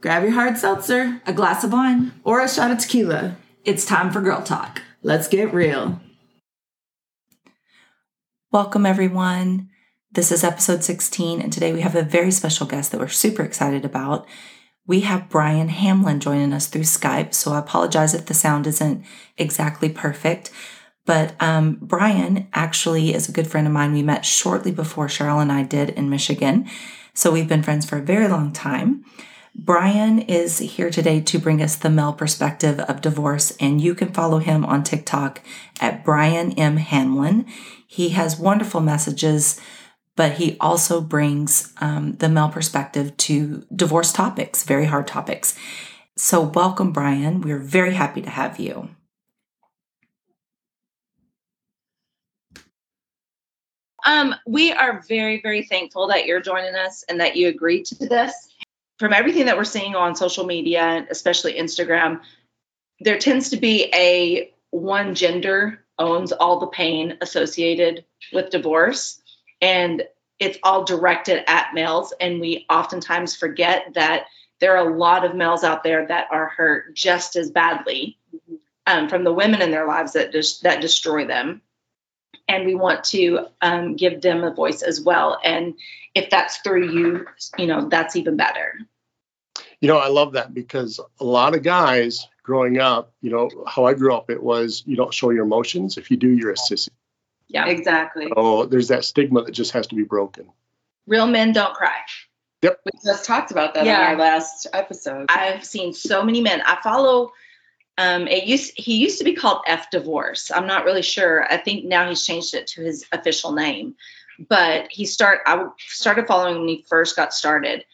Grab your hard seltzer, a glass of wine, or a shot of tequila. It's time for Girl Talk. Let's get real. Welcome, everyone. This is episode 16, and today we have a very special guest that we're super excited about. We have Brian Hamlin joining us through Skype, so I apologize if the sound isn't exactly perfect. But um, Brian actually is a good friend of mine. We met shortly before Cheryl and I did in Michigan. So we've been friends for a very long time. Brian is here today to bring us the male perspective of divorce, and you can follow him on TikTok at Brian M. Hamlin. He has wonderful messages but he also brings um, the male perspective to divorce topics, very hard topics. So, welcome, Brian. We're very happy to have you. Um, we are very, very thankful that you're joining us and that you agreed to this. From everything that we're seeing on social media, especially Instagram, there tends to be a one gender owns all the pain associated with divorce and it's all directed at males and we oftentimes forget that there are a lot of males out there that are hurt just as badly um, from the women in their lives that just that destroy them. And we want to um, give them a voice as well and if that's through you you know that's even better you know i love that because a lot of guys growing up you know how i grew up it was you don't show your emotions if you do you're a sissy yeah, exactly. Oh, there's that stigma that just has to be broken. Real men don't cry. Yep. We just talked about that yeah. in our last episode. I've seen so many men. I follow. Um, it used he used to be called F Divorce. I'm not really sure. I think now he's changed it to his official name. But he start I started following when he first got started,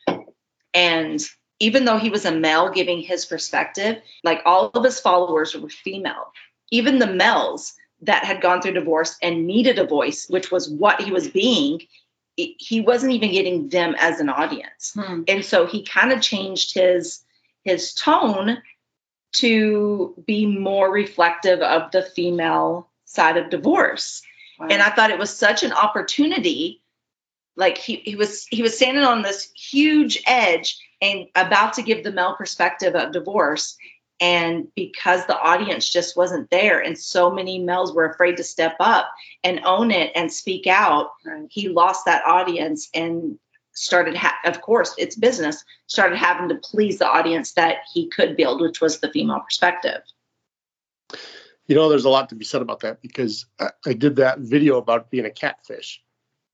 and even though he was a male giving his perspective, like all of his followers were female. Even the males that had gone through divorce and needed a voice, which was what he was being, he wasn't even getting them as an audience. Hmm. And so he kind of changed his his tone to be more reflective of the female side of divorce. Wow. And I thought it was such an opportunity. Like he, he was he was standing on this huge edge and about to give the male perspective of divorce. And because the audience just wasn't there and so many males were afraid to step up and own it and speak out right. he lost that audience and started ha- of course it's business started having to please the audience that he could build which was the female perspective. You know there's a lot to be said about that because i, I did that video about being a catfish.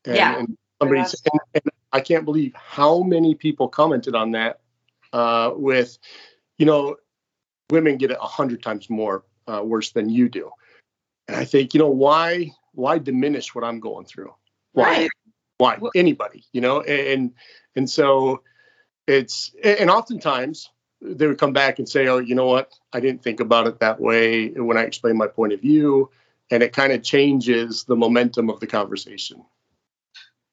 And, yeah. and somebody and, and i can't believe how many people commented on that uh, with you know women get it a hundred times more uh, worse than you do. And I think, you know, why why diminish what I'm going through? Why? Right. Why? Anybody, you know? And and so it's and oftentimes they would come back and say, "Oh, you know what? I didn't think about it that way when I explained my point of view," and it kind of changes the momentum of the conversation.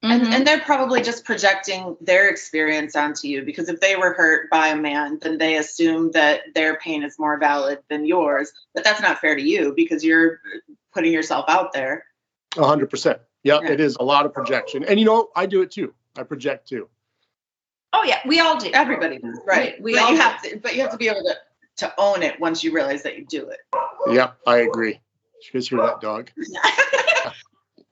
Mm-hmm. And, and they're probably just projecting their experience onto you because if they were hurt by a man, then they assume that their pain is more valid than yours. But that's not fair to you because you're putting yourself out there. Hundred percent. Yep, yeah, it is a lot of projection. And you know, I do it too. I project too. Oh yeah, we all do. Everybody does. Right. We but all have to, but you have to be able to to own it once you realize that you do it. Yep, I agree. You guys hear that dog?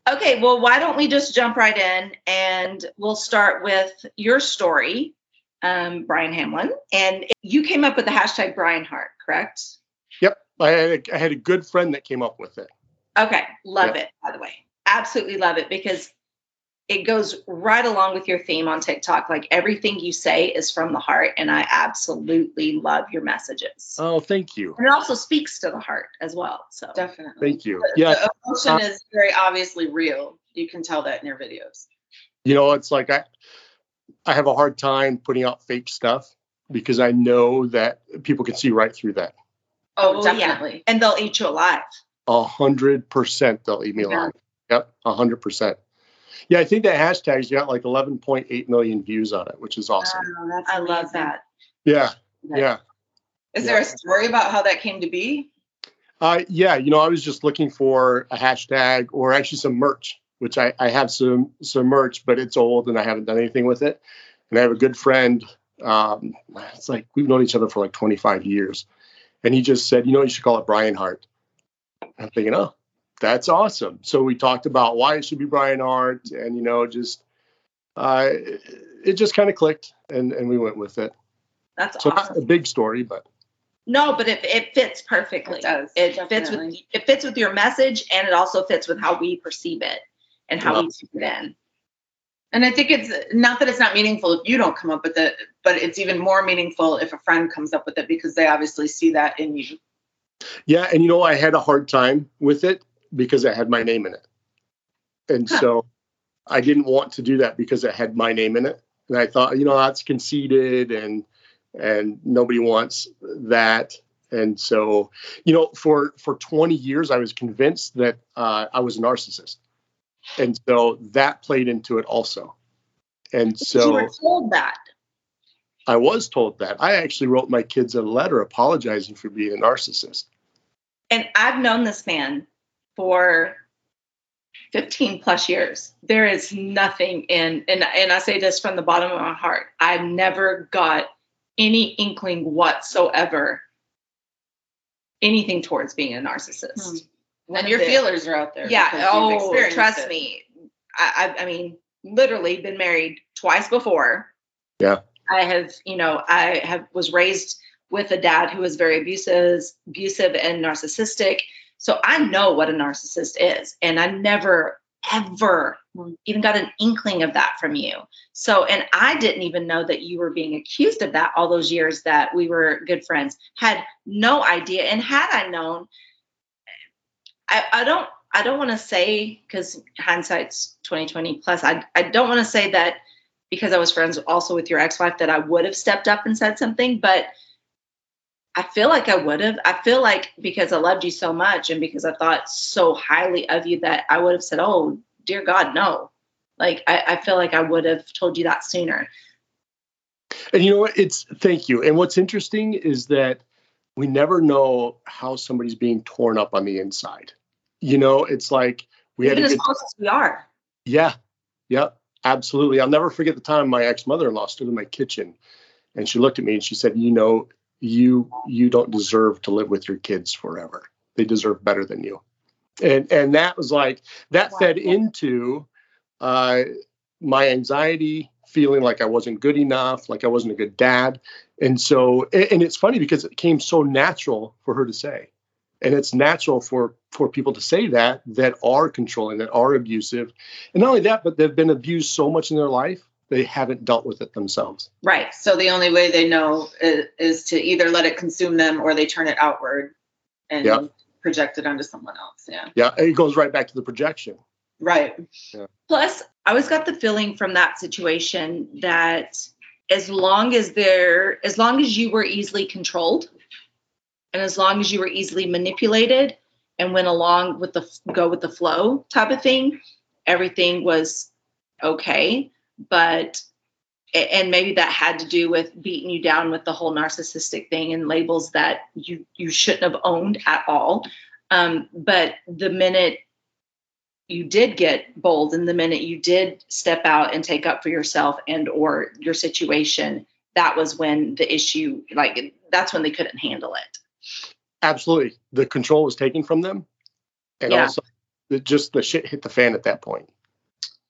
Okay, well, why don't we just jump right in and we'll start with your story, um, Brian Hamlin. And you came up with the hashtag Brian Heart, correct? Yep. I had, a, I had a good friend that came up with it. Okay, love yep. it, by the way. Absolutely love it because it goes right along with your theme on TikTok. Like everything you say is from the heart, and I absolutely love your messages. Oh, thank you. And it also speaks to the heart as well. So definitely. Thank you. The, yeah. The emotion uh, is very obviously real. You can tell that in your videos. You know, it's like I I have a hard time putting out fake stuff because I know that people can see right through that. Oh, definitely. Yeah. And they'll eat you alive. A hundred percent they'll eat me yeah. alive. Yep, a hundred percent. Yeah, I think that hashtag's got like 11.8 million views on it, which is awesome. Oh, I love that. Yeah, yeah. Is yeah. there a story about how that came to be? Uh, yeah, you know, I was just looking for a hashtag or actually some merch, which I, I have some some merch, but it's old and I haven't done anything with it. And I have a good friend Um, it's like we've known each other for like 25 years. And he just said, you know, you should call it Brian Heart. I'm thinking, oh, that's awesome. So we talked about why it should be Brian Heart, and you know, just uh, it just kind of clicked, and and we went with it. That's So awesome. not a big story, but No, but it, it fits perfectly. It does, It fits with it fits with your message, and it also fits with how we perceive it and how we take it in. And I think it's not that it's not meaningful if you don't come up with it, but it's even more meaningful if a friend comes up with it because they obviously see that in you. yeah, and you know, I had a hard time with it because it had my name in it, and Huh. so I didn't want to do that because it had my name in it, and I thought, you know, that's conceited, and and nobody wants that. And so, you know, for for 20 years, I was convinced that uh, I was a narcissist, and so that played into it also. And you so you were told that. I was told that. I actually wrote my kids a letter apologizing for being a narcissist. And I've known this man for 15 plus years. There is nothing in, and, and I say this from the bottom of my heart. I've never got any inkling whatsoever anything towards being a narcissist. Hmm. And your it. feelers are out there. Yeah. Oh, trust it. me. I, I, I mean, literally been married twice before. Yeah. I have, you know, I have was raised with a dad who was very abusive, abusive and narcissistic. So I know what a narcissist is, and I never ever even got an inkling of that from you. So, and I didn't even know that you were being accused of that all those years that we were good friends. Had no idea, and had I known, I, I don't I don't want to say because hindsight's 2020 plus. I I don't want to say that because I was friends also with your ex-wife that I would have stepped up and said something, but I feel like I would have. I feel like because I loved you so much and because I thought so highly of you that I would have said, "Oh, dear God, no." Like I, I feel like I would have told you that sooner. And you know what? It's thank you. And what's interesting is that we never know how somebody's being torn up on the inside. You know, it's like we had Even to as close as we are. yeah, yeah, absolutely. I'll never forget the time my ex mother-in-law stood in my kitchen and she looked at me and she said, "You know, you you don't deserve to live with your kids forever. They deserve better than you." And and that was like that Wow. fed into uh, my anxiety, feeling like I wasn't good enough, like I wasn't a good dad. And so, and and it's funny because it came so natural for her to say, and it's natural for for people to say that that are controlling, that are abusive, and not only that, but they've been abused so much in their life they haven't dealt with it themselves. Right. So the only way they know is, is to either let it consume them or they turn it outward and Yeah. project it onto someone else. Yeah. Yeah, and it goes right back to the projection. Right. Plus, I always got the feeling from that situation that as long as there, as long as you were easily controlled, and as long as you were easily manipulated and went along with the go with the flow type of thing, everything was okay. But and maybe that had to do with beating you down with the whole narcissistic thing and labels that you you shouldn't have owned at all. Um, but the minute you did get bold and the minute you did step out and take up for yourself and or your situation that was when the issue like that's when they couldn't handle it Absolutely, the control was taken from them, and Yeah. also the, just the shit hit the fan at that point.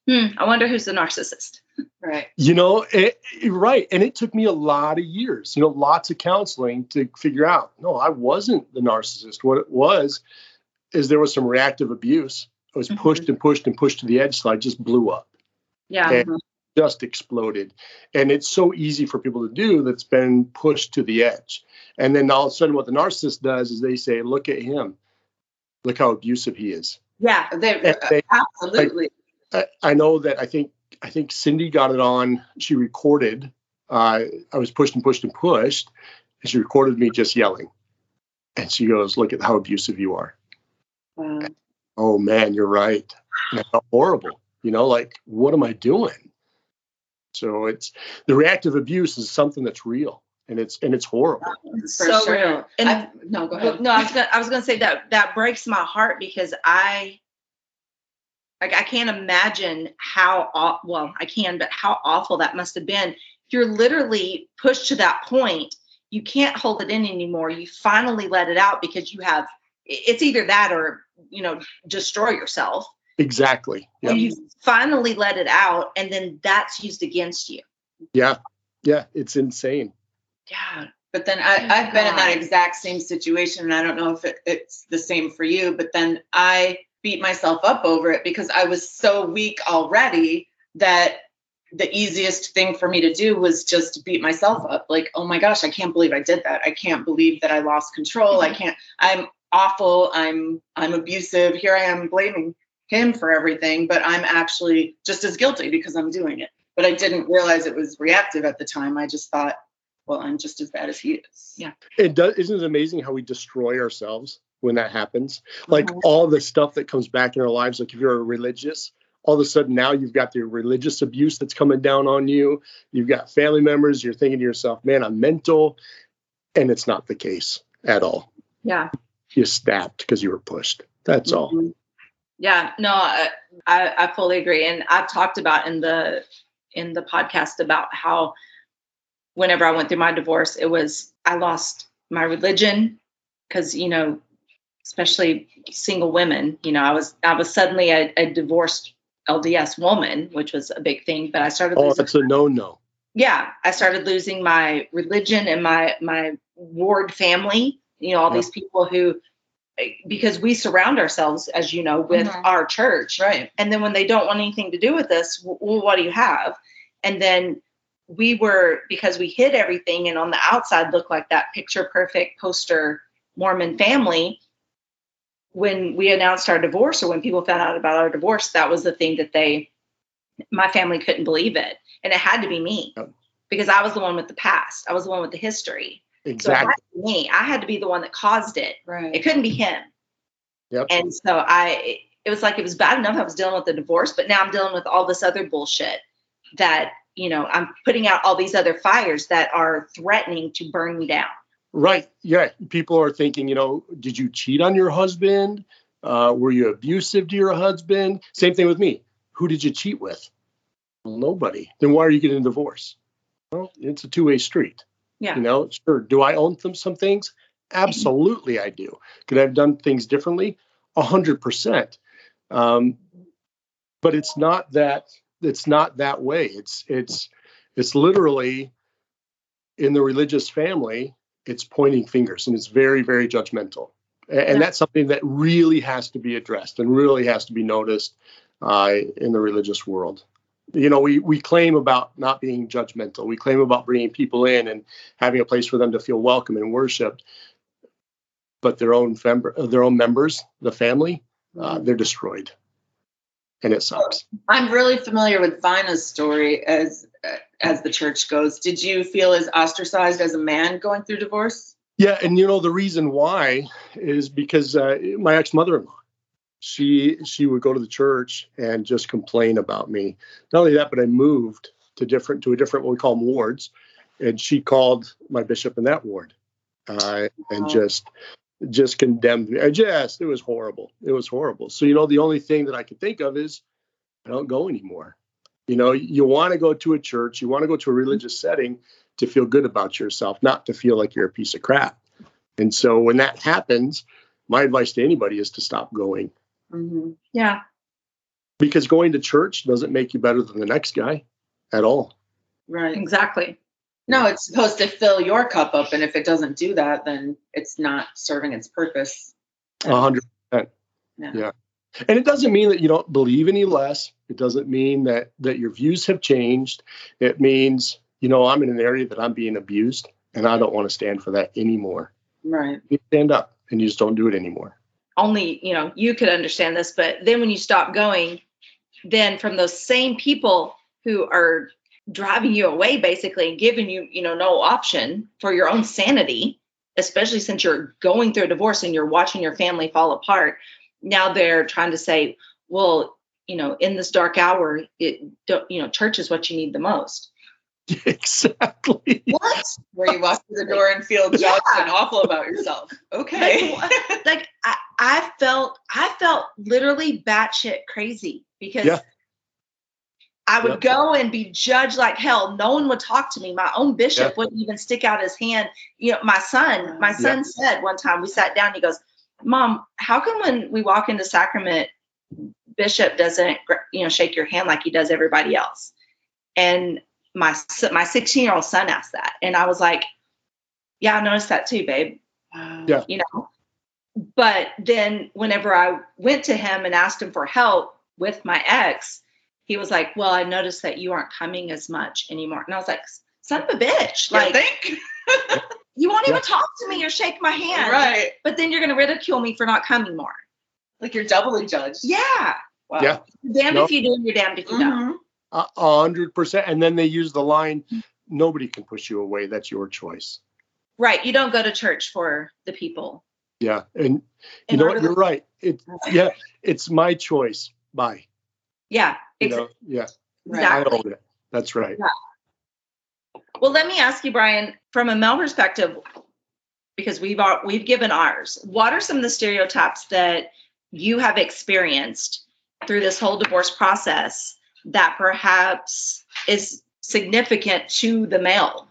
hmm, i wonder who's the narcissist Right. You know, it, right. And it took me a lot of years, you know, lots of counseling to figure out no, I wasn't the narcissist. What it was is there was some reactive abuse. I was Mhm. pushed and pushed and pushed to the edge, so I just blew up, yeah And- just exploded. And it's so easy for people to do that's been pushed to the edge. And then all of a sudden, what the narcissist does is they say, look at him. Look how abusive he is. yeah They, they- absolutely. I, I know that I think I think Cindy got it on. She recorded. Uh, I was pushed and pushed and pushed, and she recorded me just yelling. And she goes, "Look at how abusive you are." Wow. Oh man, you're right. And I felt horrible. You know, like what am I doing? So it's the reactive abuse is something that's real, and it's and it's horrible. so sure. real and I, no, go Well, ahead. no, I was gonna I was gonna say that that breaks my heart because I like I can't imagine how aw- well I can, but how awful that must have been you're literally pushed to that point. You can't hold it in anymore. You finally let it out because you have it's either that or you know destroy yourself. Exactly. Yeah. You finally let it out, and then that's used against you. Yeah. Yeah. It's insane. Yeah. But then I, oh, I've been in that exact same situation, and I don't know if it, it's the same for you. But then I beat myself up over it because I was so weak already that the easiest thing for me to do was just beat myself up. Like, oh my gosh, I can't believe I did that. I can't believe that I lost control. I mm-hmm. can't. I'm awful. I'm I'm abusive. Here I am blaming him for everything, but I'm actually just as guilty because I'm doing it. But I didn't realize it was reactive at the time. I just thought, well, I'm just as bad as he is. Yeah. It does. Isn't it amazing how we destroy ourselves when that happens? Like mm-hmm. all the stuff that comes back in our lives. Like if you're a religious, all of a sudden now you've got the religious abuse that's coming down on you. You've got family members. You're thinking to yourself, man, I'm mental. And it's not the case at all. Yeah. You snapped because you were pushed. That's mm-hmm. all. Yeah. No, I, I fully agree. And I've talked about in the in the podcast about how whenever I went through my divorce, it was I lost my religion because you know, especially single women. You know, I was I was suddenly a, a divorced LDS woman, which was a big thing. But I started. Oh, that's a no no. Yeah, I started losing my religion and my my ward family. You know, all yeah. these people who because we surround ourselves, as you know, with mm-hmm. our church. Right. And then when they don't want anything to do with us, well, what do you have? And then we were because we hid everything and on the outside looked like that picture perfect poster Mormon family. When we announced our divorce, or when people found out about our divorce, that was the thing that they, my family couldn't believe it, and it had to be me yep. because I was the one with the past. I was the one with the history. Exactly. So me. I had to be the one that caused it. Right. It couldn't be him. Yep. And so I, it was like it was bad enough I was dealing with the divorce, but now I'm dealing with all this other bullshit that you know i'm putting out all these other fires that are threatening to burn me down right yeah people are thinking you know did you cheat on your husband? Uh, were you abusive to your husband? Same thing with me. Who did you cheat with? Nobody. Then why are you getting a divorce? Well it's a two-way street. Yeah. You know sure do i own them some things? Absolutely i do. Could i have done things differently? A hundred percent. Um, but it's not that it's not that way. It's it's it's literally in the religious family, it's pointing fingers and it's very, very judgmental. And, yeah. that's something that really has to be addressed and really has to be noticed uh, in the religious world. You know, we, we claim about not being judgmental. We claim about bringing people in and having a place for them to feel welcome and worshiped. But their own, fem- their own members, the family, uh, they're destroyed and it sucks. I'm really familiar with Vina's story as as the church goes. Did you feel as ostracized as a man going through divorce? Yeah, and you know the reason why is because uh, my ex mother-in-law, she she would go to the church and just complain about me. Not only that, but I moved to different to a different what we call them wards, and she called my bishop in that ward, uh, and just just condemned me. I just, it was horrible. It was horrible. So, you know, the only thing that I could think of is I don't go anymore. You know, you want to go to a church, you want to go to a religious setting to feel good about yourself, not to feel like you're a piece of crap. And so when that happens, my advice to anybody is to stop going. Mm-hmm. Yeah. Because going to church doesn't make you better than the next guy at all. Right. Exactly. No, it's supposed to fill your cup up, and if it doesn't do that, then it's not serving its purpose. A hundred percent. Yeah. And it doesn't mean that you don't believe any less. It doesn't mean that that your views have changed. It means, you know, I'm in an area that I'm being abused, and I don't want to stand for that anymore. Right. You stand up, and you just don't do it anymore. Only, you know, you could understand this, but then when you stop going, then from those same people who are driving you away basically and giving you you know no option for your own sanity especially since you're going through a divorce and you're watching your family fall apart now they're trying to say well you know in this dark hour it don't, you know church is what you need the most exactly what where you walk through the door and feel judged yeah. and awful about yourself okay like, like I, I felt i felt literally batshit crazy because yeah I would Yep. go and be judged like hell. No one would talk to me. My own bishop Yeah. wouldn't even stick out his hand. You know, my son, my mm. son said one time we sat down, he goes, Mom, how come when we walk into sacrament, bishop doesn't, you know, shake your hand like he does everybody else? And my my 16 year old son asked that. And I was like, Yeah, I noticed that too, babe Yeah. you know. But then whenever I went to him and asked him for help with my ex, he was like, Well, I noticed that you aren't coming as much anymore. And I was like, Son of a bitch. You Like, think? you won't even Yeah. talk to me or shake my hand. Right. But then you're going to ridicule me for not coming more. Like you're doubly judged. Yeah. Wow. Yeah. You're damned Nope. if you do and you're damned if you don't. Mhm. A a hundred percent. And then they use the line, nobody can push you away. That's your choice. Right. You don't go to church for the people. Yeah. And you know what? You're right. It yeah, it's my choice. Bye. Yeah. You know, yeah. Right. I Exactly. own it. That's right. Well, let me ask you, Brian, from a male perspective, because we've we've given ours. What are some of the stereotypes that you have experienced through this whole divorce process that perhaps is significant to the male?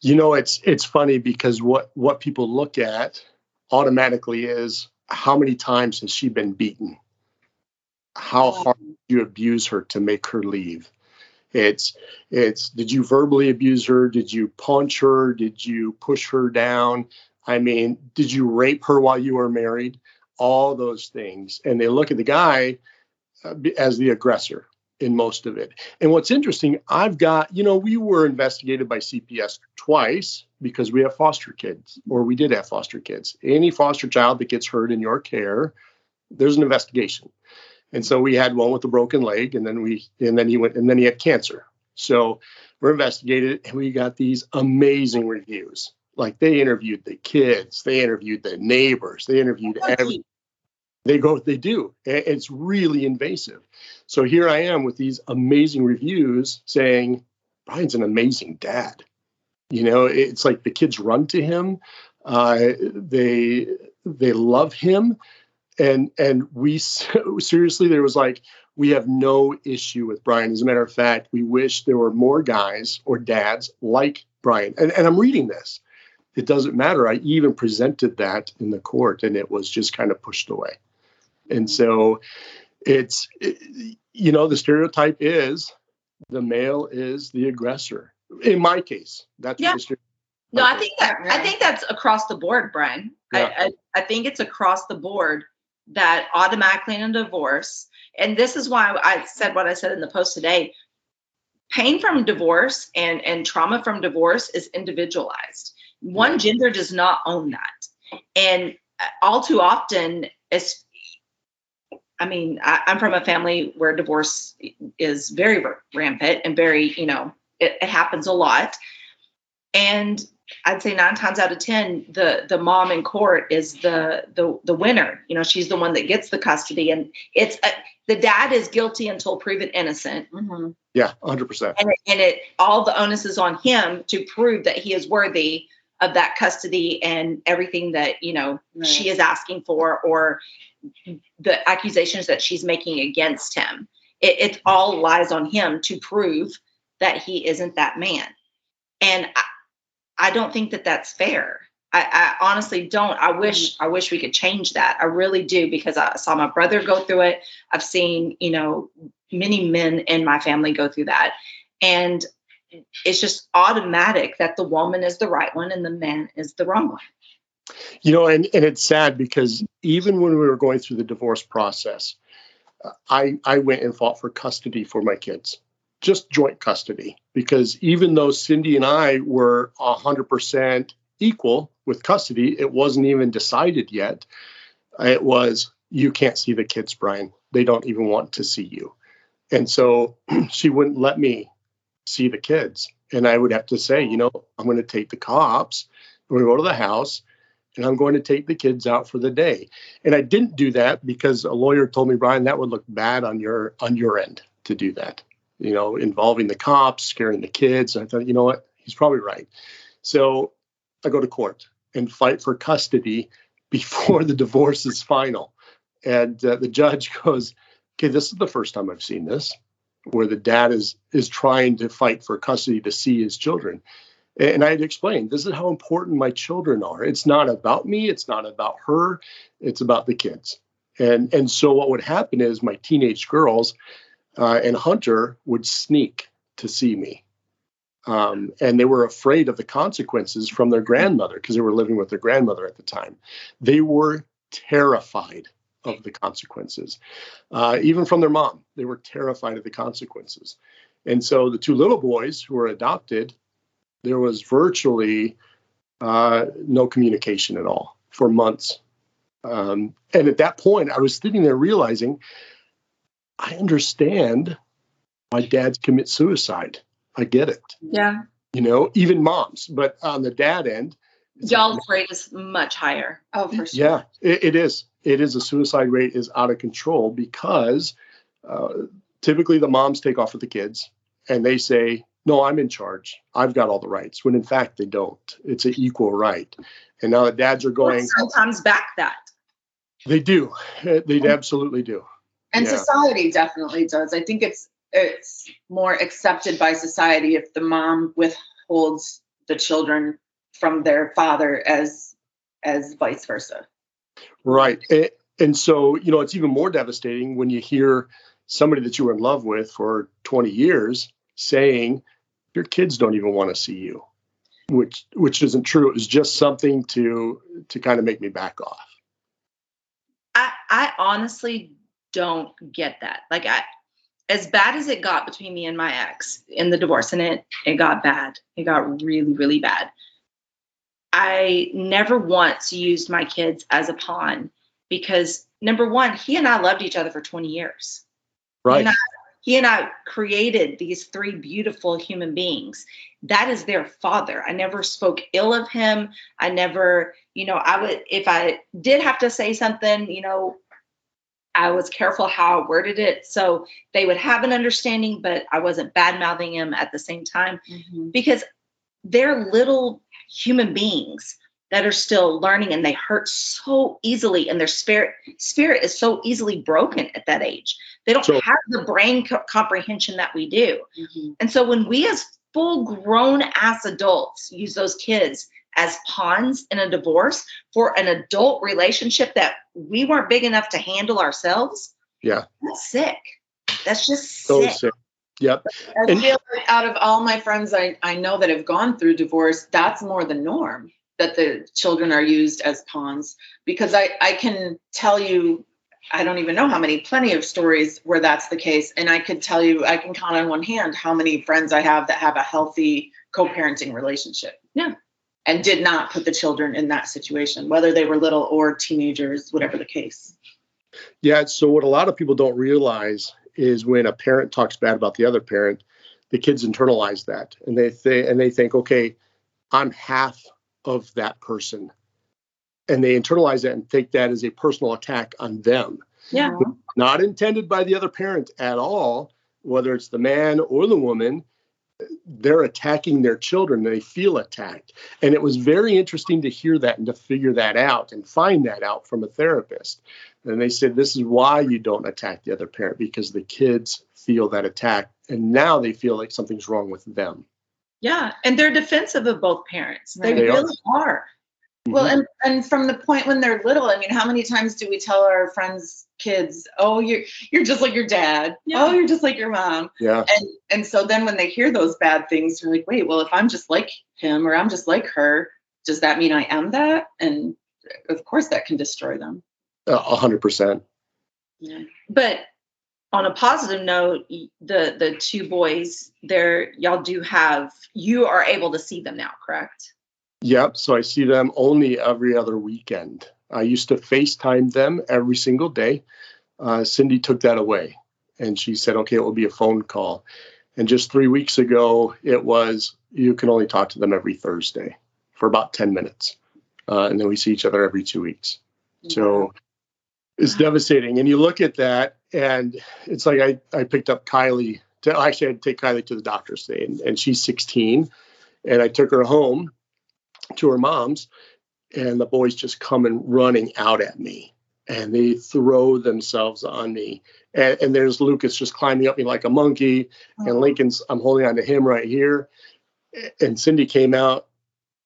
You know, it's it's funny because what what people look at automatically is how many times has she been beaten? How hard did you abuse her to make her leave? It's it's did you verbally abuse her? Did you punch her? Did you push her down? I mean, did you rape her while you were married? All those things, and they look at the guy uh, as the aggressor in most of it. And what's interesting, I've got, you know, we were investigated by CPS twice because we have foster kids, or we did have foster kids. Any foster child that gets hurt in your care, there's an investigation. And so we had one with a broken leg, and then we, and then he went, and then he had cancer. So we're investigated, and we got these amazing reviews. Like they interviewed the kids, they interviewed the neighbors, they interviewed every, they go they do it's really invasive so here i am with these amazing reviews saying brian's an amazing dad you know it's like the kids run to him uh, they they love him and and we seriously there was like we have no issue with brian. As a matter of fact we wish there were more guys or dads like brian. And, and i'm reading this. It doesn't matter. I even presented that in the court and it was just kind of pushed away. And mm-hmm. so it's it- you know the stereotype is the male is the aggressor. In my case that's Yeah. the stereotype No, I think that I think that's across the board, Brian. Yeah. I, I I think it's across the board that automatically in a divorce, and this is why I said what I said in the post today. Pain from divorce and and trauma from divorce is individualized. One mm-hmm. gender does not own that, and uh, all too often, it's. I mean, I, I'm from a family where divorce is very rampant and very, you know, it, it happens a lot. And I'd say nine times out of ten, the the mom in court is the the the winner. You know, she's the one that gets the custody, and it's uh the dad is guilty until proven innocent, Mhm. yeah 100% and it, and it all the onus is on him to prove that he is worthy of that custody and everything that you know Right. she is asking for or the accusations that she's making against him. It, it all lies on him to prove that he isn't that man. And I, I don't think that that's fair. I, I honestly don't. I mm-hmm. wish I wish we could change that. I really do because I saw my brother go through it. I've seen, you know, many men in my family go through that. And it's just automatic that the woman is the right one and the man is the wrong one. you know and, and it's sad because even when we were going through the divorce process i i went and fought for custody for my kids just joint custody because even though cindy and i were 100% equal with custody it wasn't even decided yet. It was you can't see the kids brian. They don't even want to see you. And so she wouldn't let me see the kids. And i would have to say you know i'm going to take the cops. We're going to go to the house and I'm going to take the kids out for the day. And I didn't do that because a lawyer told me, Brian, that would look bad on your on your end to do that. You know, involving the cops, scaring the kids. I thought, you know what, he's probably right. So I go to court and fight for custody before the divorce is final. And uh, the judge goes, "Okay, this is the first time I've seen this. where the dad is is trying to fight for custody to see his children. And I had explained this is how important my children are. It's not about me, it's not about her, it's about the kids. And and so what would happen is my teenage girls uh, and Hunter would sneak to see me. Um, and they were afraid of the consequences from their grandmother because they were living with their grandmother at the time. They were terrified of the consequences, uh, even from their mom. They were terrified of the consequences. And so the two little boys who were adopted, there was virtually uh, no communication at all for months. Um, and at that point, I was sitting there realizing I understand why dads commit suicide. I get it. Yeah. You know, even moms, but on the dad end, y'all's rate is much higher. Oh, for sure. Yeah, it, it is. It is. The suicide rate is out of control because uh, typically the moms take off with the kids and they say, "No, I'm in charge. I've got all the rights." When in fact they don't. It's an equal right. And now the dads are going. sometimes back that. They do. They absolutely do. And Yeah. society definitely does. I think it's it's more accepted by society if the mom withholds the children from their father as as vice versa. Right. And, and so, you know, it's even more devastating when you hear somebody that you were in love with for 20 years saying your kids don't even want to see you, which which isn't true. It was just something to to kind of make me back off. I, I honestly don't get that. Like I as bad as it got between me and my ex in the divorce, and it it got bad. It got really, really bad. I never once used my kids as a pawn because number one, he and I loved each other for 20 years. Right. And I- he and I created these three beautiful human beings. That is their father. I never spoke ill of him. I never, you know, I would, if I did have to say something, you know, I was careful how I worded it. So they would have an understanding, but I wasn't bad mouthing him at the same time because they're little human beings that are still learning and they hurt so easily and their spirit spirit is so easily broken at that age they don't So- have the brain co- comprehension that we do Mhm. and so when we as full grown ass adults use those kids as pawns in a divorce for an adult relationship that we weren't big enough to handle ourselves Yeah. that's sick that's just So sick sick. Yep. I And- feel like out of all my friends I, I know that have gone through divorce, that's more the norm that the children are used as pawns. Because I, I can tell you, I don't even know how many, plenty of stories where that's the case. And I could tell you, I can count on one hand how many friends I have that have a healthy co parenting relationship. Yeah. And did not put the children in that situation, whether they were little or teenagers, whatever the case. Yeah. So what a lot of people don't realize is when a parent talks bad about the other parent, the kids internalize that and they th- and they think, okay, I'm half of that person, and they internalize that and take that as a personal attack on them, yeah not intended by the other parent at all. Whether it's the man or the woman, they're attacking their children. They feel attacked, and it was very interesting to hear that and to figure that out and find that out from a therapist. And they said, This is why you don't attack the other parent because the kids feel that attack. And now they feel like something's wrong with them. Yeah, and they're defensive of both parents. They. They are. really are. Well, Mhm. and, and from the point when they're little, I mean, how many times do we tell our friends' kids, "Oh, you're you're just like your dad. Yeah. Oh, you're just like your mom." yeah. And and so then when they hear those bad things, they're like, "Wait, well, if I'm just like him or I'm just like her, does that mean I am that?" And of course, that can destroy them. A hundred percent. Yeah. But on a positive note, the the two boys, there y'all do have you are able to see them now, correct? Yep. So I see them only every other weekend. I used to FaceTime them every single day. Uh, Cindy took that away and she said, okay, it will be a phone call. And just three weeks ago, it was you can only talk to them every Thursday for about 10 minutes. Uh, and then we see each other every two weeks. So it's devastating. And you look at that, and it's like I, I picked up Kylie. To, actually, I had to take Kylie to the doctor's today, and, and she's 16. And I took her home to her mom's, and the boys just coming running out at me. and they throw themselves on me. And, and there's Lucas just climbing up me like a monkey, and Lincoln's I'm holding on to him right here. And Cindy came out,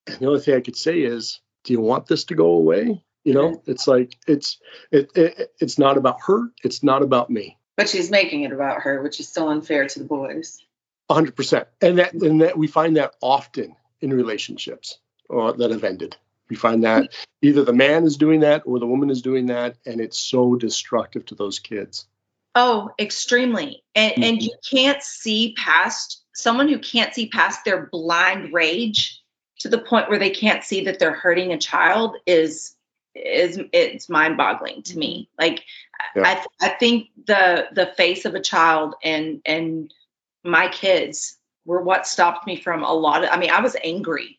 and the only thing I could say is, "Do you want this to go away?" You know, it's like it's it, it it's not about her. It's not about me. But she's making it about her, which is so unfair to the boys. 100 percent and that and that we find that often in relationships uh, that have ended we find that either the man is doing that or the woman is doing that and it's so destructive to those kids Oh, extremely. And and Mhm. you can't see past someone who can't see past their blind rage to the point where they can't see that they're hurting a child is is it's mind-boggling to me. Like Yeah. I I think the the face of a child and and my kids were what stopped me from a lot of I mean, I was angry.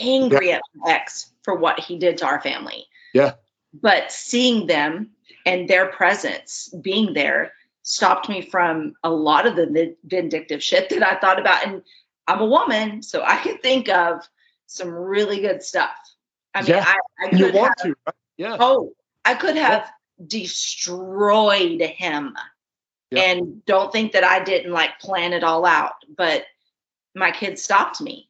Angry at my ex for what he did to our family yeah but seeing them and their presence being there stopped me from a lot of the vindictive shit that I thought about. And I'm a woman, so I could think of some really good stuff. I mean, Yeah. I, I and you could want have, to right? yeah oh, I could have destroyed him. Yeah. And don't think that I didn't like plan it all out, but my kids stopped me.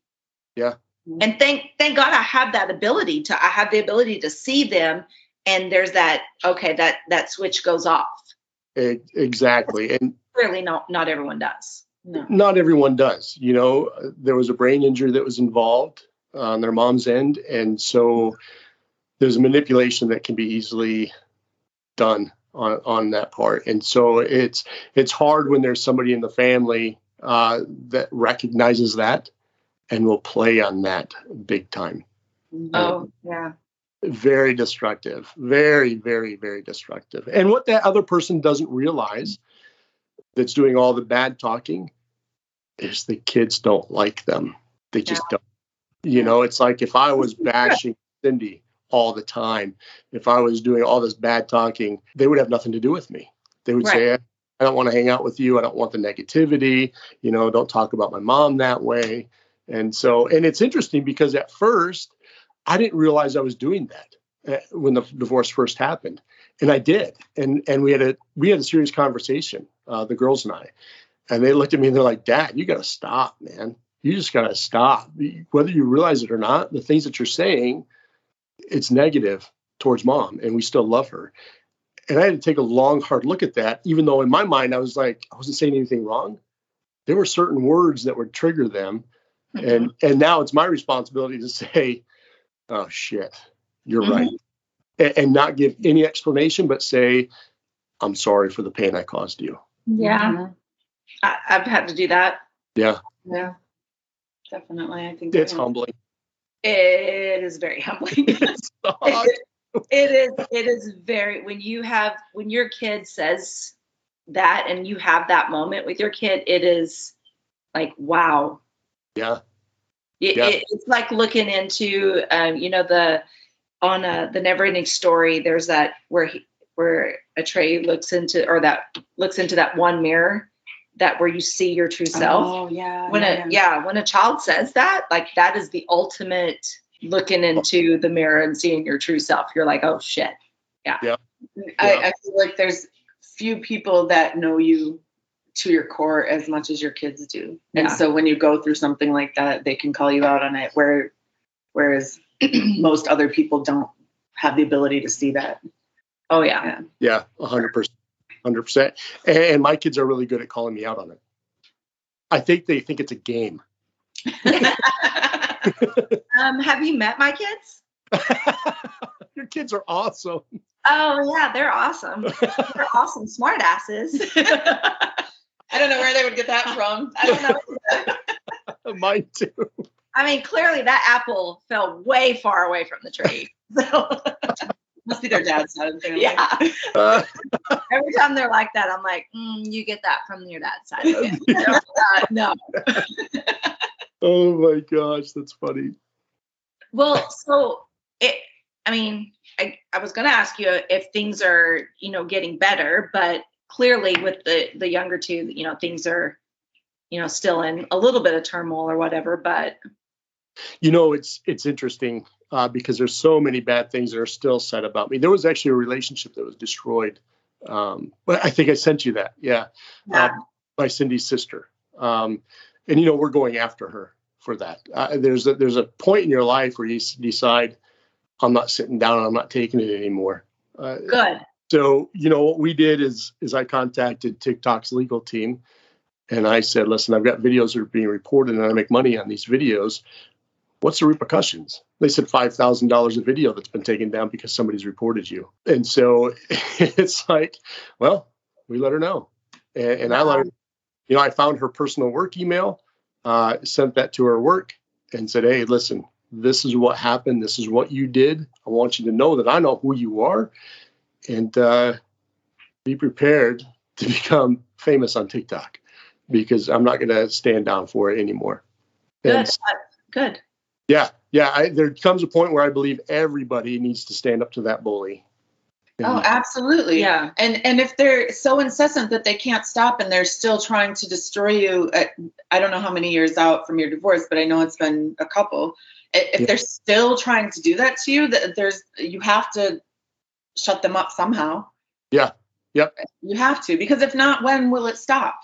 Yeah. And thank thank God I have that ability to I have the ability to see them and there's that okay that that switch goes off. E- exactly and really not not everyone does. No. not everyone does you know there was a brain injury that was involved on their mom's end and so there's manipulation that can be easily done on, on that part and so it's it's hard when there's somebody in the family uh, that recognizes that and will play on that big time. Oh um, yeah. very destructive. Very very very destructive. And what that other person doesn't realize that's doing all the bad talking is the kids don't like them. They just don't. You know it's like if i was bashing cindy all the time if i was doing all this bad talking they would have nothing to do with me. They would say i don't want to hang out with you. I don't want the negativity. You know don't talk about my mom that way and so and it's interesting because at first i didn't realize i was doing that uh, when the divorce first happened. And i did. And and we had a we had a serious conversation uh, the girls and i. And they looked at me and they're like dad you got to stop man. You just got to stop whether you realize it or not the things that you're saying it's negative towards mom and we still love her. And i had to take a long hard look at that even though in my mind i was like i wasn't saying anything wrong. There were certain words that would trigger them and and now it's my responsibility to say oh shit you're Mhm. right and, and not give any explanation but say i'm sorry for the pain i caused you Yeah. I, I've had to do that. yeah Yeah. Definitely. I think it's that- humbling It is very humbling. it is it is very when you have when your kid says that and you have that moment with your kid it is like wow yeah it, Yeah. it- it's like looking into um, you know the on uh, the never ending story there's that where he where Atreyu looks into or that looks into that one mirror that where you see your true self Oh yeah. when yeah, a yeah when a child says that like that is the ultimate looking into the mirror and seeing your true self you're like oh shit Yeah. Yeah. I, I feel like there's few people that know you to your core as much as your kids do. And so when you go through something like that, they can call you out on it. Where whereas most other people don't have the ability to see that. oh yeah. Yeah. 100% 100% and, and my kids are really good at calling me out on it. I think they think it's a game. Um have you met my kids? Your kids are awesome. Oh yeah they're awesome. They're awesome smart asses I don't know where they would get that from. i don't know. Mine too. I mean clearly that apple fell way far away from the tree. So Must be their dad's side of the family. yeah. Uh, every time they're like that i'm like mm, you get that from your dad's side. Of it. Uh, no. Oh my gosh that's funny. Well, so it, I mean, I, I was going to ask you if things are, you know, getting better, but clearly with the, the younger two, you know, things are, you know, still in a little bit of turmoil or whatever, but You know, it's it's interesting uh, because there's so many bad things that are still said about me. There was actually a relationship that was destroyed. Um, but I think I sent you that. Yeah, Yeah. Um, by Cindy's sister. Um, and you know, we're going after her for that. Uh, there's a, there's a point in your life where you decide, I'm not sitting down. and I'm not taking it anymore. Uh, Good. So you know what we did is is I contacted TikTok's legal team, and I said, listen, I've got videos that are being reported, and I make money on these videos. What's the repercussions? They said five thousand dollars a video that's been taken down because somebody's reported you. And so it's like, well, we let her know, and, and I let her. You know, I found her personal work email, uh, sent that to her work, and said, hey, listen, this is what happened. This is what you did. I want you to know that I know who you are and uh, be prepared to become famous on TikTok because I'm not going to stand down for it anymore. Good. And Uh, Good. yeah, yeah. I, there comes a point where I believe everybody needs to stand up to that bully. And- Oh, absolutely. Yeah. And and if they're so incessant that they can't stop and they're still trying to destroy you, at, I don't know how many years out from your divorce, but I know it's been a couple. If Yeah. they're still trying to do that to you, that there's you have to shut them up somehow. Yeah. Yep. You have to because if not, when will it stop?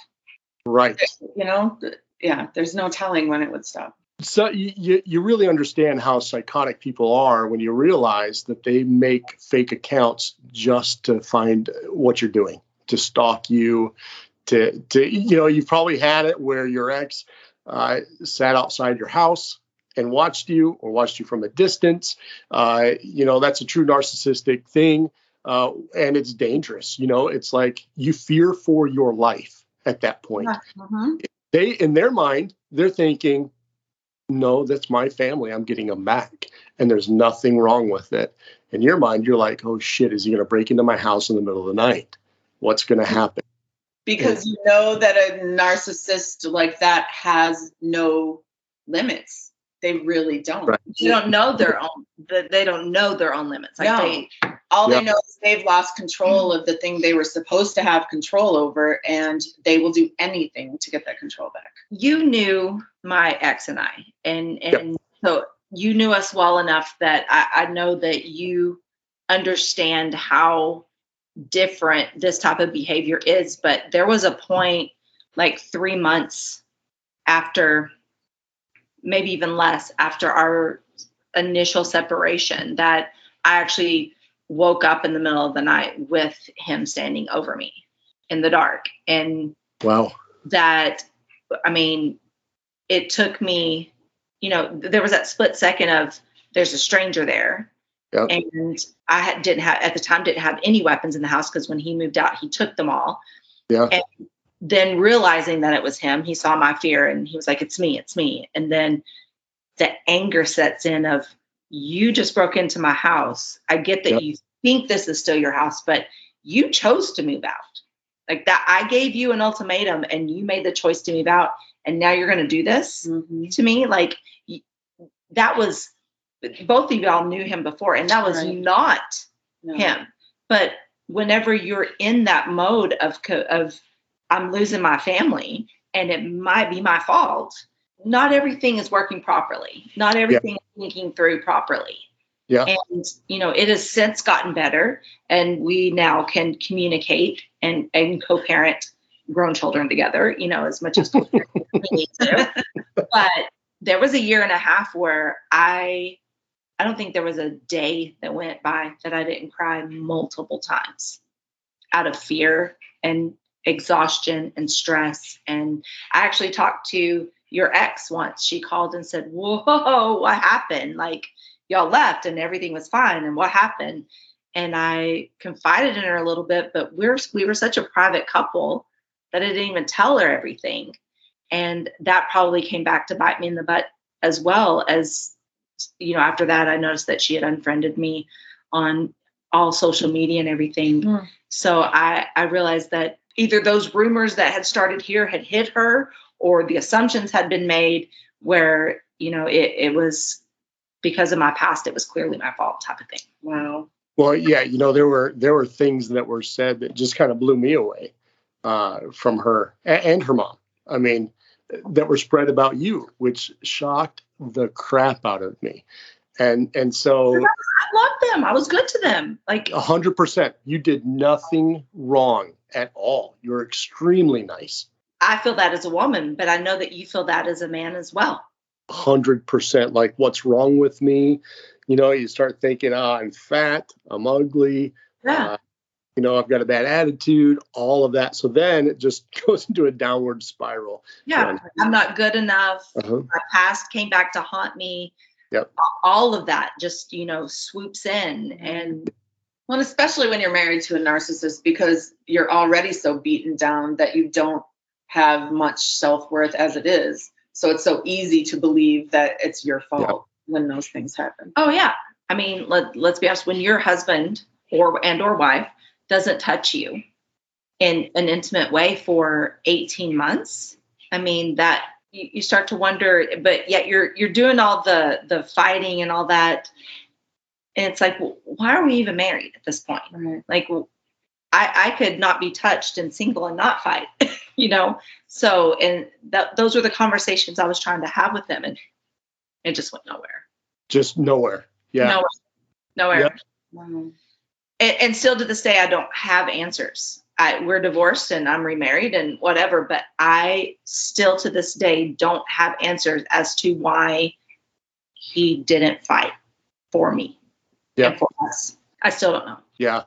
right. You know, yeah. There's no telling when it would stop. So you, you really understand how psychotic people are when you realize that they make fake accounts just to find what you're doing, to stalk you, to to you know you've probably had it where your ex uh, sat outside your house and watched you or watched you from a distance. Uh, you know that's a true narcissistic thing, uh, and it's dangerous. You know it's like you fear for your life at that point. Mhm. they in their mind they're thinking no that's my family. I'm getting them back. And there's nothing wrong with it. In your mind you're like oh shit is he going to break into my house in the middle of the night? What's going to happen? Because you know that a narcissist like that has no limits. They really don't. Right. You don't know their own. They don't know their own limits. Like No. they. All Yeah. they know is they've lost control of the thing they were supposed to have control over, and they will do anything to get that control back. You knew my ex and I, and and so you knew us well enough that I, I know that you understand how different this type of behavior is. But there was a point, like three months after, maybe even less after our initial separation, that I actually woke up in the middle of the night with him standing over me in the dark. And wow that, I mean, it took me, you know, there was that split second of there's a stranger there. Yep. And I didn't have, at the time, didn't have any weapons in the house because when he moved out, he took them all. Yeah. And then realizing that it was him, he saw my fear and he was like, it's me, it's me. And then the anger sets in of, you just broke into my house. I get that Yep. you think this is still your house, but you chose to move out. Like that, I gave you an ultimatum and you made the choice to move out. And now you're going to do this mm-hmm. to me. Like that was, both of y'all knew him before, and that was Right. not No. him. But whenever you're in that mode of co- of I'm losing my family and it might be my fault, not everything is working properly. Not everything is thinking through properly. Yeah. And you know, it has since gotten better and we now can communicate and, and co-parent grown children together, you know, as much as we need to. But there was a year and a half where I I don't think there was a day that went by that I didn't cry multiple times out of fear and exhaustion and stress. And I actually talked to your ex once. She called and said, Whoa, what happened? Like, y'all left and everything was fine. And what happened? And I confided in her a little bit, but we're we were such a private couple that I didn't even tell her everything. And that probably came back to bite me in the butt as well as you know, after that I noticed that she had unfriended me on all social media and everything. Mm. So I I realized that either those rumors that had started here had hit her or the assumptions had been made where, you know, it, it was because of my past, it was clearly my fault type of thing. Wow. well yeah you know there were there were things that were said that just kind of blew me away uh, from her and, and her mom i mean that were spread about you which shocked the crap out of me. And and so I loved them. I was good to them. Like a hundred percent, you did nothing wrong at all. You're extremely nice. I feel that as a woman, but I know that you feel that as a man as well. Hundred percent. Like what's wrong with me? You know, you start thinking, oh, I'm fat, I'm ugly, Yeah. uh, you know, I've got a bad attitude, all of that. So then it just goes into a downward spiral. yeah. I'm not good enough. Uh-huh. My past came back to haunt me. Yep. All of that just, you know, swoops in and Well, and especially when you're married to a narcissist because you're already so beaten down that you don't have much self worth as it is. So it's so easy to believe that it's your fault when those things happen. Oh yeah. I mean, let, let's be honest, when your husband or and or wife doesn't touch you in an intimate way for 18 months, I mean that you, you start to wonder, but yet you're you're doing all the the fighting and all that. And it's like, well, why are we even married at this point? Right. Like well, I, I could not be touched and single and not fight, you know? So, and that, those were the conversations I was trying to have with them and it just went nowhere. Just nowhere. Yeah. Nowhere. Nowhere. Yep. Wow. And, and still to this day, I don't have answers. I, we're divorced and I'm remarried and whatever, but I still to this day don't have answers as to why he didn't fight for me Yeah. for us. I still don't know. Yeah.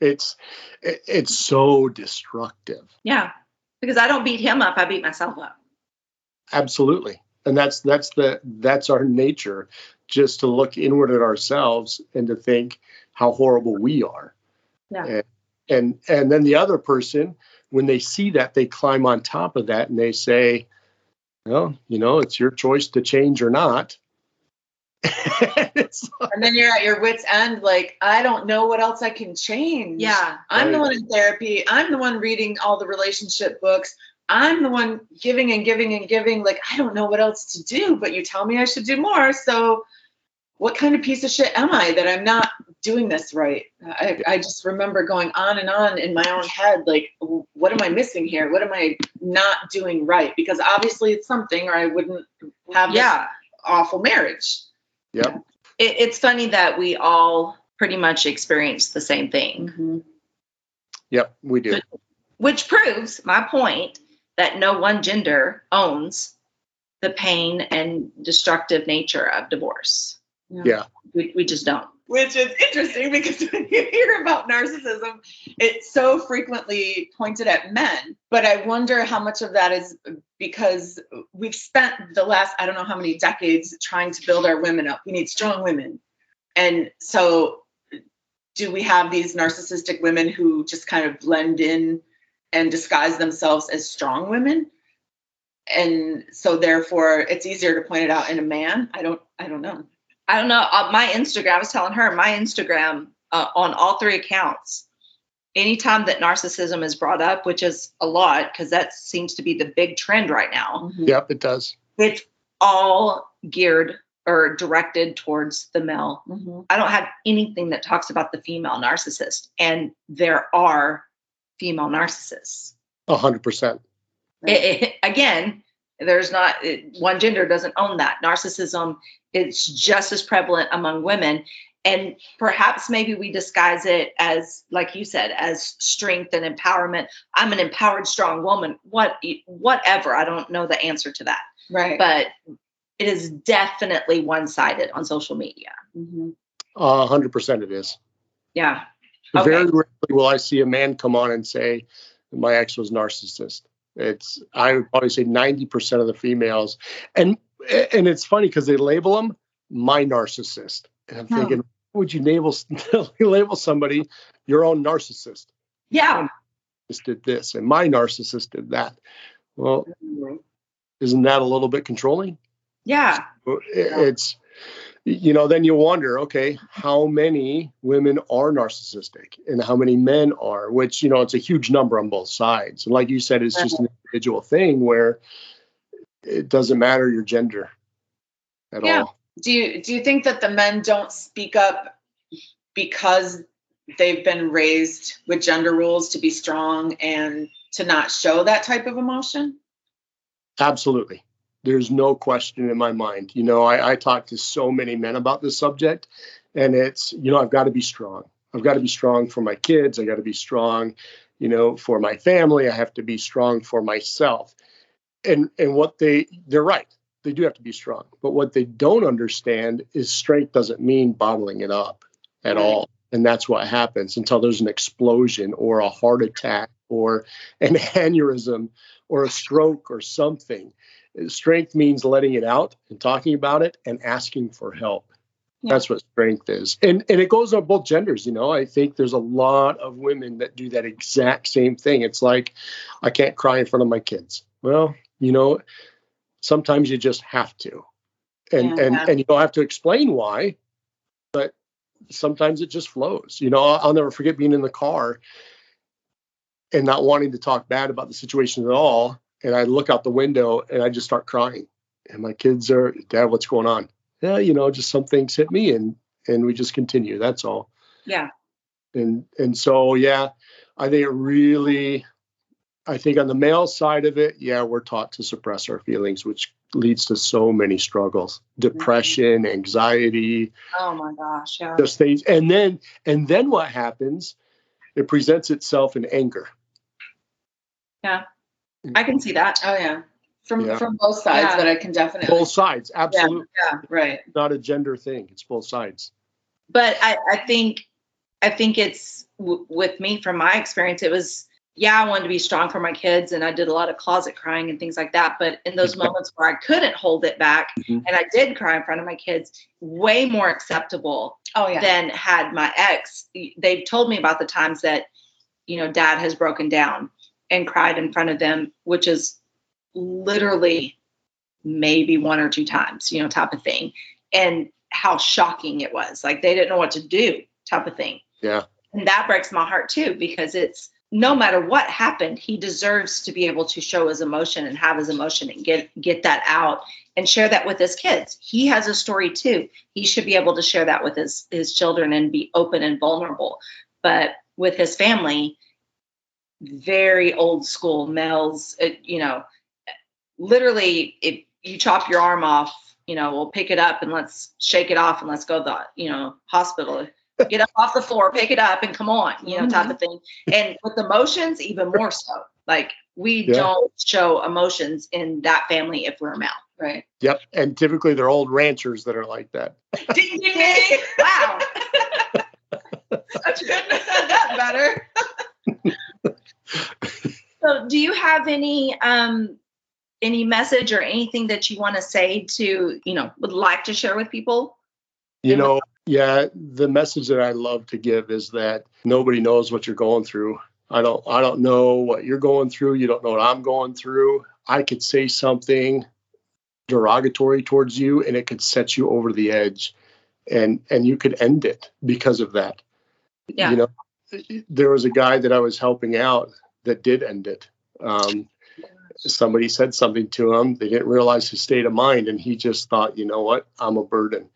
It's it, it's so destructive. Yeah. Because I don't beat him up, I beat myself up. Absolutely. And that's that's the that's our nature, just to look inward at ourselves and to think how horrible we are. Yeah. And and, and then the other person, when they see that, they climb on top of that and they say, Well, you know, it's your choice to change or not. It's like- And then you're at your wits' end, like, I don't know what else I can change. Yeah. I'm the one in therapy. I'm the one reading all the relationship books. I'm the one giving and giving and giving. Like, I don't know what else to do, but you tell me I should do more. So, what kind of piece of shit am I that I'm not doing this right? I, I just remember going on and on in my own head, like, what am I missing here? What am I not doing right? Because obviously it's something, or I wouldn't have this Yeah. awful marriage. Yep. It, it's funny that we all pretty much experience the same thing, mm-hmm. Yep, we do. which proves my point that no one gender owns the pain and destructive nature of divorce. Yeah. We, we just don't. Which is interesting because when you hear about narcissism, it's so frequently pointed at men. But I wonder how much of that is because we've spent the last, I don't know how many decades trying to build our women up. We need strong women. And so, do we have these narcissistic women who just kind of blend in and disguise themselves as strong women? And so, therefore, it's easier to point it out in a man. I don't, I don't know. I don't know. Uh, my Instagram, I was telling her, my Instagram uh, on all three accounts, anytime that narcissism is brought up, which is a lot because that seems to be the big trend right now, Yep, it does. it's all geared or directed towards the male. Mhm. I don't have anything that talks about the female narcissist, and there are female narcissists. A hundred percent. It- it- again, there's not it, one gender doesn't own that. Narcissism it's just as prevalent among women, and perhaps maybe we disguise it as, like you said, as strength and empowerment. I'm an empowered, strong woman. What, whatever. I don't know the answer to that, Right. but it is definitely one-sided on social media. Mhm. A hundred percent it is. Yeah. Okay. Very rarely will I see a man come on and say, my ex was narcissist. It's I would probably say 90% of the females. And and it's funny because they label them my narcissist. And I'm Huh. thinking, would you label label somebody your own narcissist? Yeah. Just did this and my narcissist did that. Well, mm-hmm. isn't that a little bit controlling? Yeah. It- It's you know, then you wonder, okay, how many women are narcissistic and how many men are, which, you know, it's a huge number on both sides. And like you said, it's just an individual thing where it doesn't matter your gender at Yeah. all. do you do you think that the men don't speak up because they've been raised with gender rules to be strong and to not show that type of emotion Absolutely. There's no question in my mind. You know, I, I talk to so many men about this subject, and it's, you know, I've got to be strong. I've got to be strong for my kids. I got to be strong, you know, for my family. I have to be strong for myself. And and what they they're right. They do have to be strong. But what they don't understand is strength doesn't mean bottling it up at Right. all. And that's what happens until there's an explosion or a heart attack or an aneurysm or a stroke or something. Strength means letting it out and talking about it and asking for help. Yeah. That's what strength is. And and it goes on both genders, you know. I think there's a lot of women that do that exact same thing. It's like I can't cry in front of my kids. Well, you know, sometimes you just have to. And and Yeah. and you don't have to explain why, but sometimes it just flows. You know, I'll, I'll never forget being in the car and not wanting to talk bad about the situation at all. And I look out the window and I just start crying. And my kids are, Dad, what's going on? Yeah, you know, just some things hit me and and we just continue. That's all. Yeah. And and so yeah, I think it really I think on the male side of it, yeah, we're taught to suppress our feelings, which leads to so many struggles, mm-hmm. depression, anxiety, Oh my gosh. Yeah. those things. And then and then what happens? It presents itself in anger. I can see that. Oh yeah. From Yeah. from both sides, Yeah. but I can definitely Both sides, absolutely. yeah, right. Not a gender thing. It's both sides. but I, I think I think it's w- with me from my experience. It was yeah, I wanted to be strong for my kids, and I did a lot of closet crying and things like that. But in those moments where I couldn't hold it back, Mhm. and I did cry in front of my kids, way more acceptable Oh yeah. than had my ex. They've told me about the times that you know dad has broken down and cried in front of them, which is literally maybe one or two times, you know, type of thing. And how shocking it was. Like they didn't know what to do, type of thing. Yeah. And that breaks my heart too, because it's no matter what happened, he deserves to be able to show his emotion and have his emotion and get get that out and share that with his kids. He has a story too. He should be able to share that with his his children and be open and vulnerable. But with his family, very old school males, uh, you know, literally if you chop your arm off, you know, we'll pick it up and let's shake it off and let's go to the, you know, hospital. Get up off the floor, pick it up and come on, you know, type of thing. And with emotions, even more so. Like we Yeah. don't show emotions in that family if we're a male. Right. Yep. And typically they're old ranchers that are like that. ding, ding, ding. Wow. I couldn't have said that better. So do you have any um any message or anything that you want to say to, you know, would like to share with people? You know, yeah, the message that I love to give is that nobody knows what you're going through. I don't I don't know what you're going through. You don't know what I'm going through. I could say something derogatory towards you and it could set you over the edge and and you could end it because of that. Yeah. You know, there was a guy that I was helping out that did end it. Um, somebody said something to him. They didn't realize his state of mind, and he just thought, you know what, I'm a burden.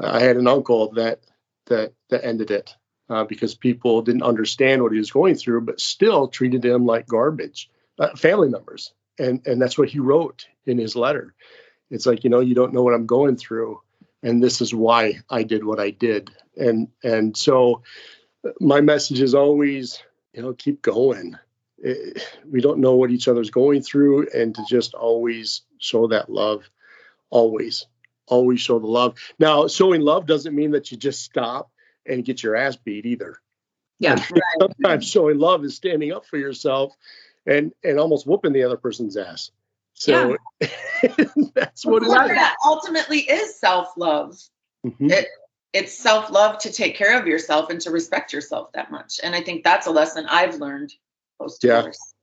I had an uncle that that that ended it uh, because people didn't understand what he was going through, but still treated him like garbage. Uh, family members, and and that's what he wrote in his letter. It's like you know, you don't know what I'm going through, and this is why I did what I did. And and so, my message is always, you know, keep going. Eh, we don't know what each other's going through, and to just always show that love, always always show the love. Now, showing love doesn't mean that you just stop and get your ass beat either. Yeah. Sometimes showing love is standing up for yourself and and almost whooping the other person's ass. So that's what it Love is. that ultimately is self-love. Mhm. It it's self-love to take care of yourself and to respect yourself that much. And I think that's a lesson I've learned post Yeah. divorce.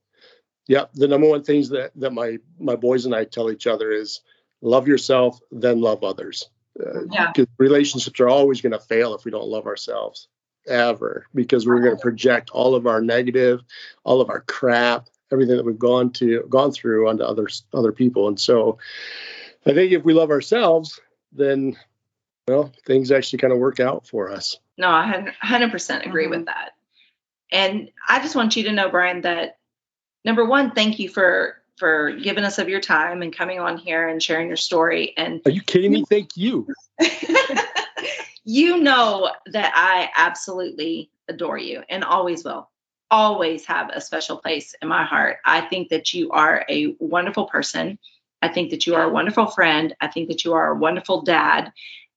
Yeah, the number one things that that my my boys and I tell each other is love yourself, then love others. Uh, Yeah. because relationships are always going to fail if we don't love ourselves ever because we're going to project all of our negative all of our crap everything that we've gone to gone through onto others other people and so i think if we love ourselves then well things actually kind of work out for us No, I 100% agree Mhm. with that. And I just want you to know, Brian, that number one, thank you for for giving us of your time and coming on here and sharing your story. And Are you kidding me? Thank you. you know that I absolutely adore you and always will. Always have a special place in my heart. I think that you are a wonderful person. I think that you are a wonderful friend. I think that you are a wonderful dad.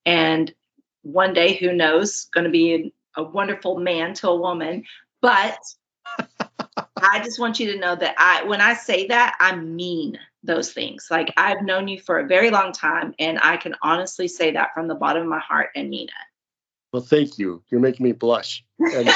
And one day, who knows, going to be a wonderful man to a woman. But I just want you to know that I, when I say that, I mean those things. Like I've known you for a very long time, and I can honestly say that from the bottom of my heart and mean it. Well, thank you. You're making me blush. And, uh,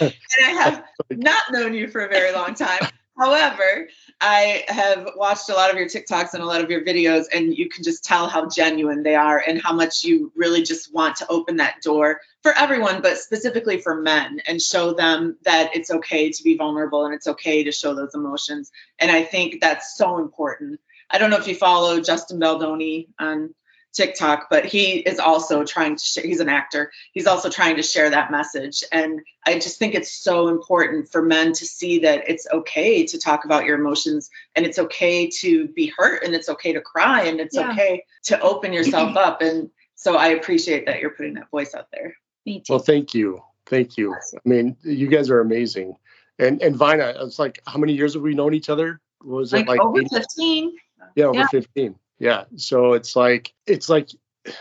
and I have not known you for a very long time. However, I have watched a lot of your TikToks and a lot of your videos, and you can just tell how genuine they are and how much you really just want to open that door for everyone, but specifically for men and show them that it's okay to be vulnerable and it's okay to show those emotions. And I think that's so important. I don't know if you follow Justin Baldoni on TikTok, but he is also trying to share, he's an actor. He's also trying to share that message. And I just think it's so important for men to see that it's okay to talk about your emotions and it's okay to be hurt and it's okay to cry and it's Yeah. okay to open yourself up. And so I appreciate that you're putting that voice out there. Me too. well, thank you. Thank you. I mean, you guys are amazing. And and Vina, it's like how many years have we known each other? What Was like, it like over 15. yeah, over yeah. 15. Yeah. So it's like it's like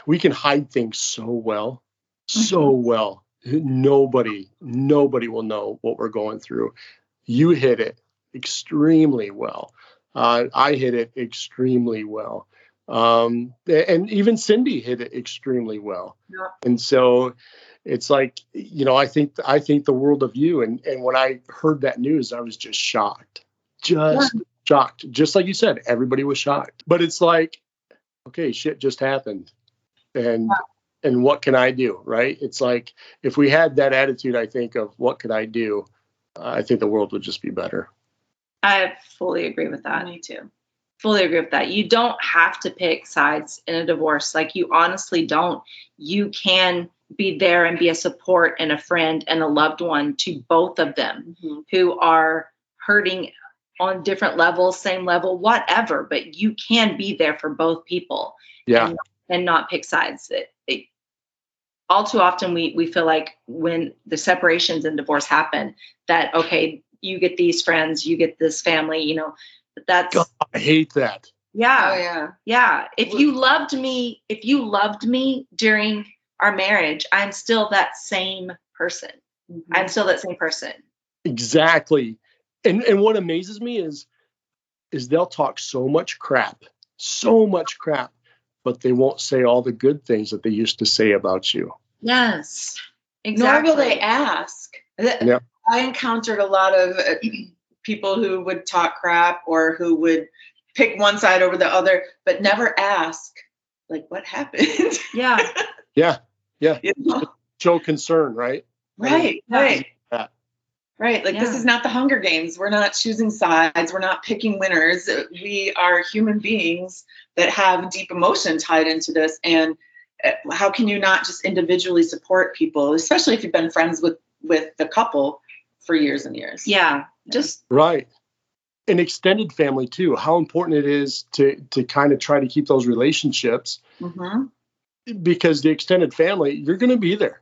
we can hide things so well. So Mm-hmm. well. Nobody, nobody will know what we're going through. You hit it extremely well. Uh, I hit it extremely well. Um, and even Cindy hit it extremely well. Yeah. And so it's like, you know, I think I think the world of you. And and when I heard that news, I was just shocked. Just shocked. Just like you said, everybody was shocked. But it's like, okay, shit just happened. And and what can I do? Right? It's like if we had that attitude, I think of what could I do, I think the world would just be better. I fully agree with that. Me too. Fully agree with that. You don't have to pick sides in a divorce. Like you honestly don't. You can be there and be a support and a friend and a loved one to both of them Mhm. who are hurting on different levels, same level, whatever. But you can be there for both people Yeah. and not pick sides. It, it, all too often, we we feel like when the separations and divorce happen, that okay, you get these friends, you get this family, you know. But that's God, I hate that. yeah, Oh yeah. yeah. If you loved me, if you loved me during our marriage, I'm still that same person. Mm-hmm. I'm still that same person. Exactly. And and what amazes me is is they'll talk so much crap, so much crap, but they won't say all the good things that they used to say about you. Yes, Nor exactly. will they ask. Th- Yeah. I encountered a lot of uh, people who would talk crap or who would pick one side over the other, but never ask, like, what happened? Yeah, Yeah. Yeah. You know? Show concern, right? Right, Yeah. right. Yeah. Right. Like this is not the Hunger Games. We're not choosing sides. We're not picking winners. We are human beings that have deep emotion tied into this. And uh, how can you not just individually support people, especially if you've been friends with with the couple for years and years? yeah. Just Right. An extended family too. How important it is to to kind of try to keep those relationships hmm because the extended family, you're going to be there.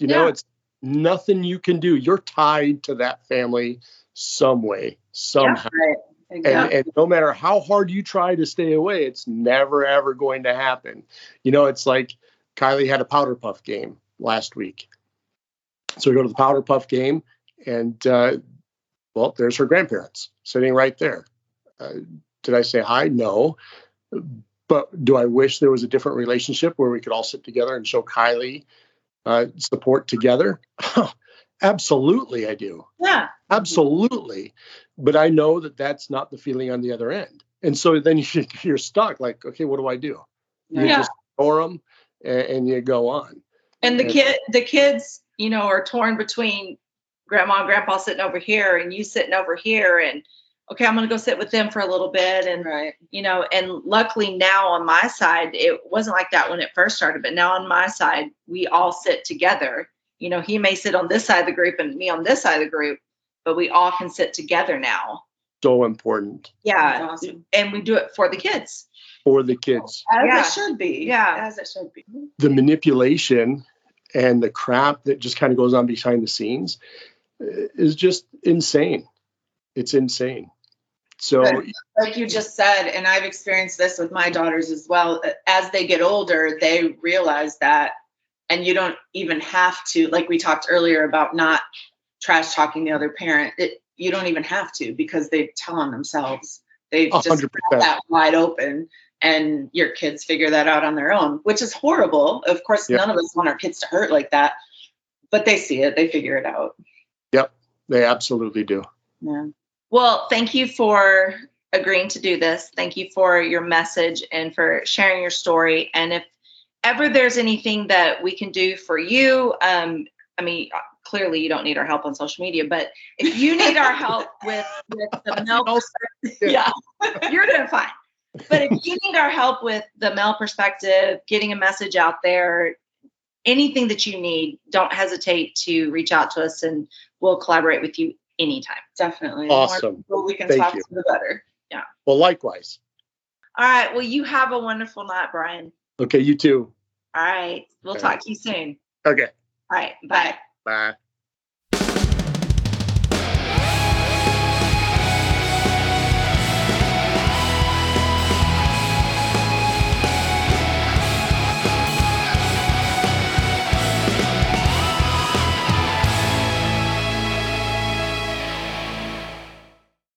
You know, Yeah. it's nothing you can do. You're tied to that family some way, somehow. Right. And, and no matter how hard you try to stay away, it's never ever going to happen. You know, it's like Kylie had a powder puff game last week. So we go to the powder puff game, and uh, well, there's her grandparents sitting right there. Uh, did I say hi? No. But do I wish there was a different relationship where we could all sit together and show Kylie uh, support together? Absolutely, I do. yeah. Absolutely. But I know that that's not the feeling on the other end. And so then you, you're stuck like, okay, what do I do? You Yeah. just ignore them and, and you go on. And the Yeah. kid, the kids, you know, are torn between grandma and grandpa sitting over here and you sitting over here. And okay, I'm going to go sit with them for a little bit. And, right. you know, and luckily now on my side, it wasn't like that when it first started, but now on my side, we all sit together. You know, he may sit on this side of the group and me on this side of the group, but we all can sit together now so important Yeah. Awesome. And we do it for the kids. for the kids. As Yeah. it should be. Yeah. As it should be. The manipulation and the crap that just kind of goes on behind the scenes uh, is just insane. It's insane. So Like you just said, and I've experienced this with my daughters as well. As they get older, they realize that, and you don't even have to, like we talked earlier about not trash talking the other parent. It, you don't even have to because they tell on themselves. They A just hundred have percent. that wide open, and your kids figure that out on their own, which is horrible. Of course, Yeah. none of us want our kids to hurt like that, but they see it, they figure it out. Yep, they absolutely do. Yeah. Well, thank you for agreeing to do this. Thank you for your message and for sharing your story. And if ever there's anything that we can do for you, um, I mean, clearly you don't need our help on social media, but if you need our help with with the male perspective, yeah, you're doing fine. But if you need our help with the male perspective, getting a message out there, anything that you need, don't hesitate to reach out to us and we'll collaborate with you anytime. Definitely. The more Awesome. people we can Thank talk you. to, the better. Yeah. Well, likewise. All right. Well, you have a wonderful night, Brian. Okay, you too. All right. We'll Okay. talk to you soon. Okay, All right. Bye. bye.